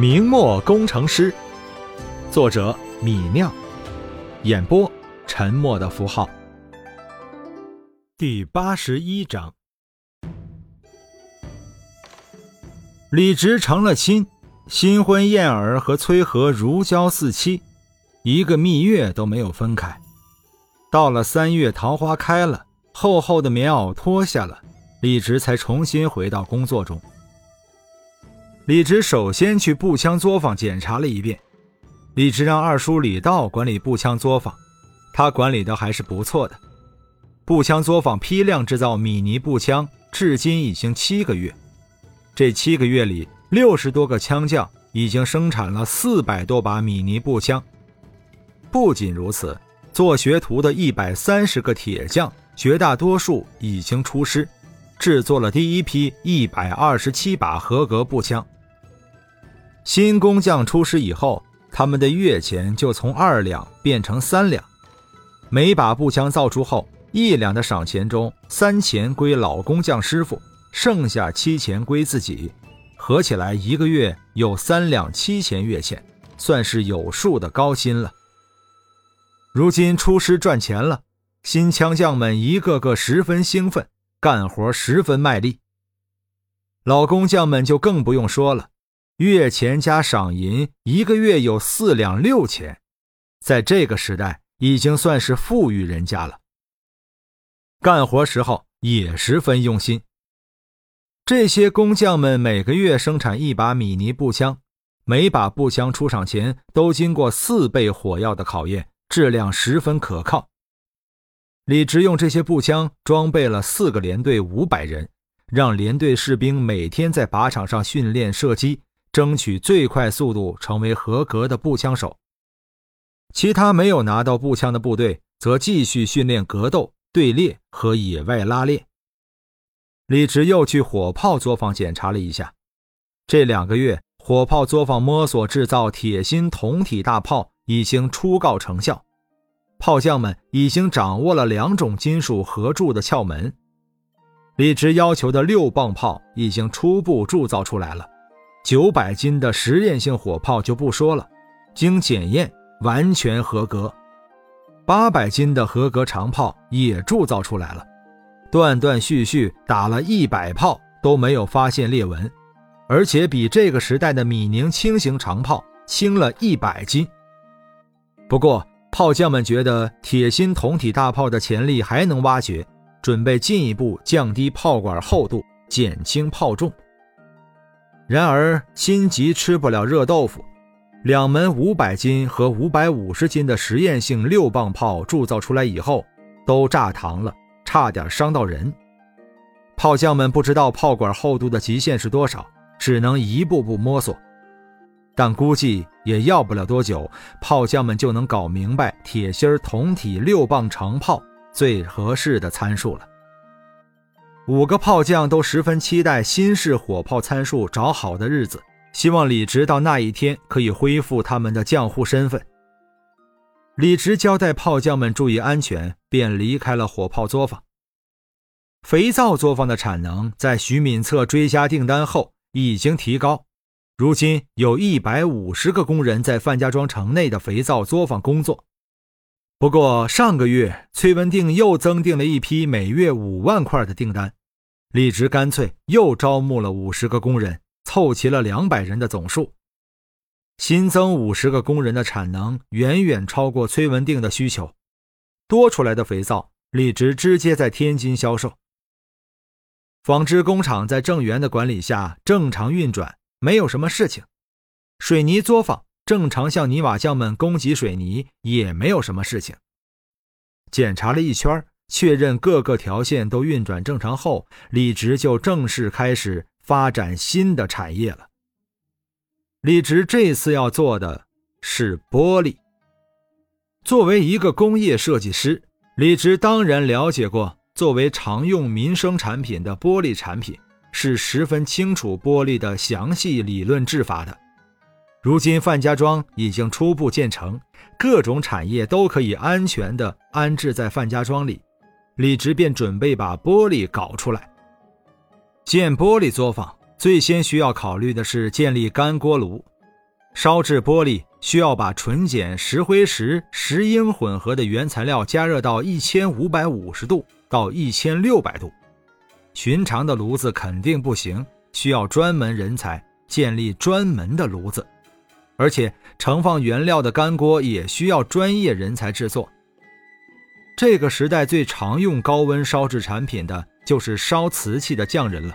明末工程师，作者米酿，演播沉默的符号。第八十一章，李直成了亲，新婚燕尔和崔和如胶似漆，一个蜜月都没有分开。到了三月，桃花开了，厚厚的棉袄脱下了，李直才重新回到工作中。李直首先去步枪作坊检查了一遍。李直让二叔李道管理步枪作坊，他管理的还是不错的。步枪作坊批量制造米尼步枪，至今已经七个月。这七个月里，六十多个枪匠已经生产了四百多把米尼步枪。不仅如此，做学徒的一百三十个铁匠，绝大多数已经出师，制作了第一批一百二十七把合格步枪。新工匠出师以后，他们的月钱就从二两变成三两。每把步枪造出后，一两的赏钱中，三钱归老工匠师傅，剩下七钱归自己，合起来一个月有三两七钱月钱，算是有数的高薪了。如今出师赚钱了，新枪匠们一个个十分兴奋，干活十分卖力。老工匠们就更不用说了。月钱加赏银，一个月有四两六钱，在这个时代已经算是富裕人家了。干活时候也十分用心。这些工匠们每个月生产一把米尼步枪，每把步枪出厂前都经过四倍火药的考验，质量十分可靠。李直用这些步枪装备了四个连队五百人，让连队士兵每天在靶场上训练射击。争取最快速度成为合格的步枪手。其他没有拿到步枪的部队，则继续训练格斗、队列和野外拉练。李直又去火炮作坊检查了一下，这两个月火炮作坊摸索制造铁心铜体大炮已经初告成效，炮匠们已经掌握了两种金属合铸的窍门。李直要求的六磅炮已经初步铸造出来了。九百斤的实验性火炮就不说了，经检验完全合格。八百斤的合格长炮也铸造出来了，断断续续打了一百炮都没有发现裂纹，而且比这个时代的米宁轻型长炮轻了一百斤。不过炮匠们觉得铁心铜体大炮的潜力还能挖掘，准备进一步降低炮管厚度，减轻炮重。然而心急吃不了热豆腐，两门五百斤和五百五十斤的实验性六磅炮铸造出来以后，都炸膛了，差点伤到人。炮匠们不知道炮管厚度的极限是多少，只能一步步摸索。但估计也要不了多久，炮匠们就能搞明白铁心铜体六磅长炮最合适的参数了。五个炮匠都十分期待新式火炮参数找好的日子，希望李直到那一天可以恢复他们的匠户身份。李直交代炮匠们注意安全，便离开了火炮作坊。肥皂作坊的产能在徐敏策追加订单后已经提高，如今有一百五十个工人在范家庄城内的肥皂作坊工作。不过上个月崔文定又增订了一批每月五万块的订单。李直干脆又招募了五十个工人，凑齐了两百人的总数。新增五十个工人的产能远远超过崔文定的需求，多出来的肥皂，李直直接在天津销售。纺织工厂在郑源的管理下正常运转，没有什么事情。水泥作坊正常向泥瓦匠们供给水泥，也没有什么事情。检查了一圈。确认各个条线都运转正常后，李直就正式开始发展新的产业了。李直这次要做的是玻璃。作为一个工业设计师，李直当然了解过作为常用民生产品的玻璃产品，是十分清楚玻璃的详细理论制法的。如今范家庄已经初步建成，各种产业都可以安全地安置在范家庄里。李直便准备把玻璃搞出来。建玻璃作坊，最先需要考虑的是建立干锅炉。烧制玻璃需要把纯碱、石灰石、石英混合的原材料加热到一千五百五十度到一千六百度，寻常的炉子肯定不行，需要专门人才建立专门的炉子，而且盛放原料的干锅也需要专业人才制作。这个时代最常用高温烧制产品的就是烧瓷器的匠人了。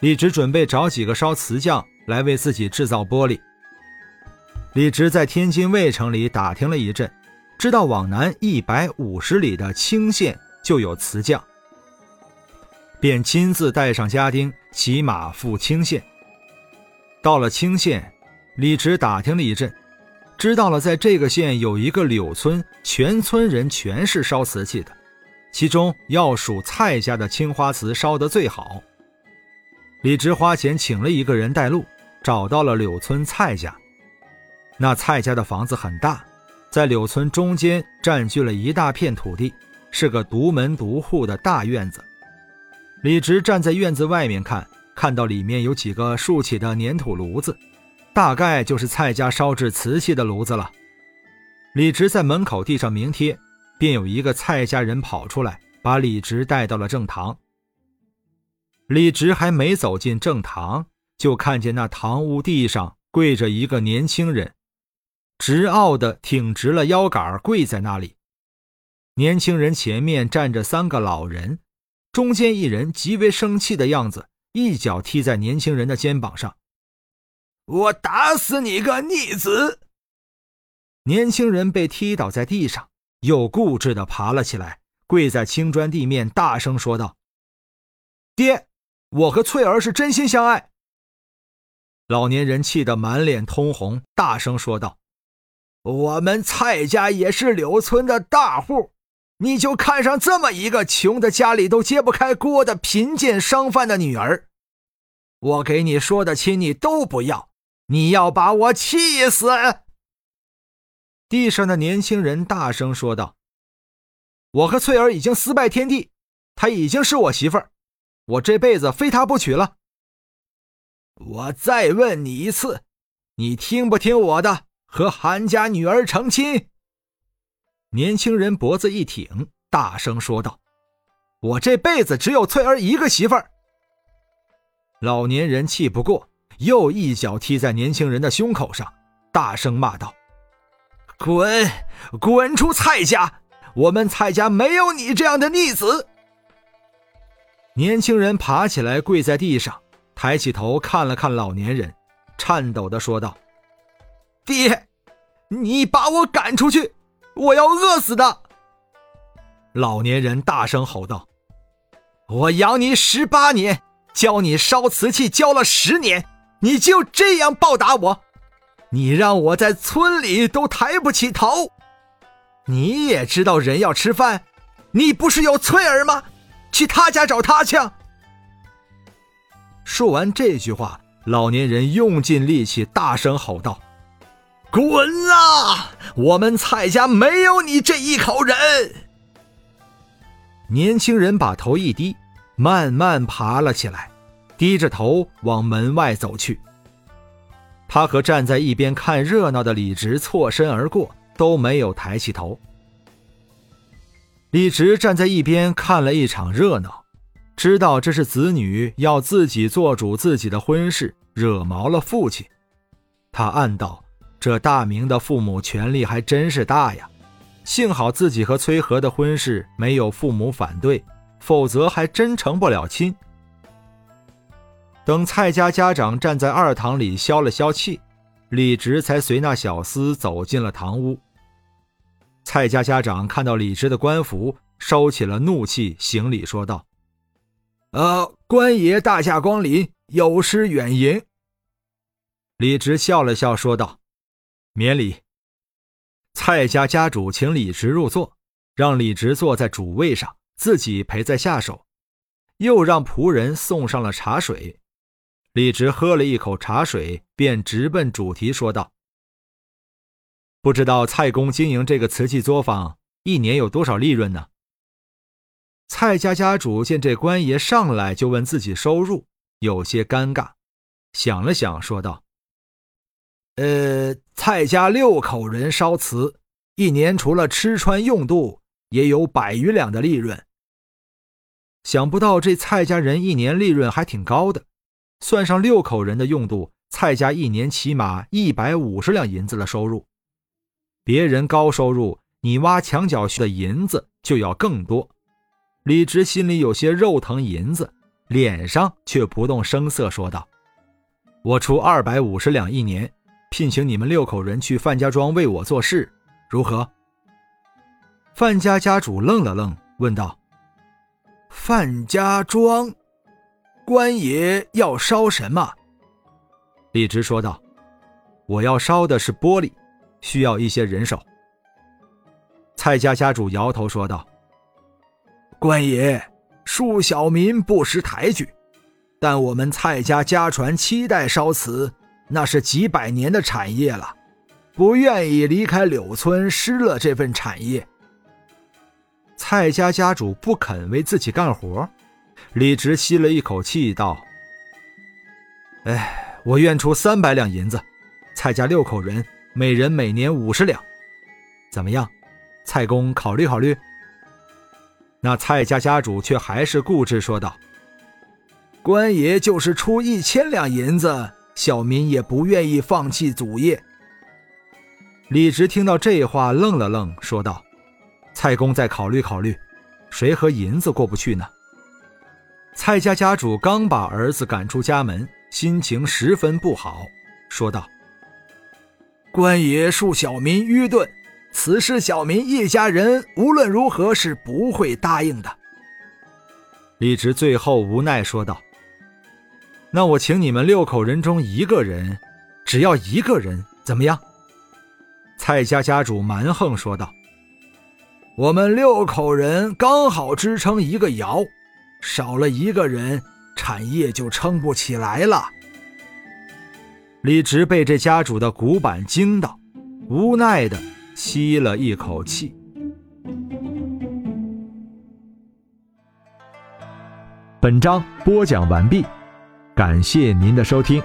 李直准备找几个烧瓷匠来为自己制造玻璃。李直在天津卫城里打听了一阵，知道往南一百五十里的青县就有瓷匠，便亲自带上家丁，骑马赴青县。到了青县，李直打听了一阵，知道了在这个县有一个柳村，全村人全是烧瓷器的，其中要数蔡家的青花瓷烧得最好。李直花钱请了一个人带路，找到了柳村蔡家。那蔡家的房子很大，在柳村中间占据了一大片土地，是个独门独户的大院子。李直站在院子外面看，看到里面有几个竖起的粘土炉子，大概就是蔡家烧制瓷器的炉子了。李直在门口递上名帖，便有一个蔡家人跑出来，把李直带到了正堂。李直还没走进正堂，就看见那堂屋地上跪着一个年轻人。直傲的挺直了腰杆，跪在那里。年轻人前面站着三个老人，中间一人极为生气的样子，一脚踢在年轻人的肩膀上：“我打死你个逆子！”年轻人被踢倒在地上，又固执的爬了起来，跪在青砖地面，大声说道：“爹，我和翠儿是真心相爱。”老年人气得满脸通红，大声说道。我们蔡家也是柳村的大户，你就看上这么一个穷的家里都揭不开锅的贫贱商贩的女儿？我给你说的亲，你都不要，你要把我气死！地上的年轻人大声说道：“我和翠儿已经私拜天地，她已经是我媳妇儿，我这辈子非她不娶了。”我再问你一次，你听不听我的？和韩家女儿成亲。年轻人脖子一挺，大声说道：“我这辈子只有翠儿一个媳妇儿。”老年人气不过，又一脚踢在年轻人的胸口上，大声骂道：“滚，滚出蔡家！我们蔡家没有你这样的逆子！”年轻人爬起来，跪在地上，抬起头看了看老年人，颤抖的说道。爹，你把我赶出去，我要饿死的！老年人大声吼道：“我养你十八年，教你烧瓷器教了十年，你就这样报答我？你让我在村里都抬不起头。你也知道人要吃饭，你不是有翠儿吗？去他家找他去。”说完这句话，老年人用尽力气，大声吼道。滚啊！我们蔡家没有你这一口人。年轻人把头一低，慢慢爬了起来，低着头往门外走去。他和站在一边看热闹的李直错身而过，都没有抬起头。李直站在一边看了一场热闹，知道这是子女要自己做主自己的婚事，惹毛了父亲，他暗道。这大明的父母权力还真是大呀，幸好自己和崔和的婚事没有父母反对，否则还真成不了亲。等蔡家家长站在二堂里消了消气，李直才随那小厮走进了堂屋。蔡家家长看到李直的官服，收起了怒气，行礼说道：“呃，官爷大驾光临，有失远迎。”李直笑了笑说道。免礼。蔡家家主请李直入座，让李直坐在主位上，自己陪在下手，又让仆人送上了茶水。李直喝了一口茶水，便直奔主题说道：“不知道蔡公经营这个瓷器作坊，一年有多少利润呢？”蔡家家主见这官爷上来就问自己收入，有些尴尬，想了想，说道。呃，蔡家六口人烧瓷，一年除了吃穿用度，也有百余两的利润。想不到这蔡家人一年利润还挺高的，算上六口人的用度，蔡家一年起码一百五十两银子的收入。别人高收入，你挖墙角去的银子就要更多。李直心里有些肉疼银子，脸上却不动声色说道：“我出二百五十两一年，聘请你们六口人去范家庄为我做事，如何？”范家家主愣了愣，问道。范家庄，官爷要烧什么？李直说道：“我要烧的是玻璃，需要一些人手。”蔡家家主摇头说道：“官爷，恕小民不识抬举，但我们蔡家家传七代烧瓷，那是几百年的产业了，不愿意离开柳村失了这份产业。”蔡家家主不肯为自己干活，李直吸了一口气道：“哎，我愿出三百两银子，蔡家六口人每人每年五十两，怎么样？蔡公考虑考虑。”那蔡家家主却还是固执说道：“官爷就是出一千两银子，小民也不愿意放弃祖业。”李直听到这话，愣了愣，说道。蔡公再考虑考虑，谁和银子过不去呢？蔡家家主刚把儿子赶出家门，心情十分不好，说道：“官爷恕小民愚钝，此事小民一家人无论如何是不会答应的。”李直最后无奈说道：“那我请你们六口人中一个人，只要一个人，怎么样？”蔡家家主蛮横说道。我们六口人刚好支撑一个窑，少了一个人，产业就撑不起来了。李直被这家主的古板惊到，无奈的吸了一口气。本章播讲完毕，感谢您的收听。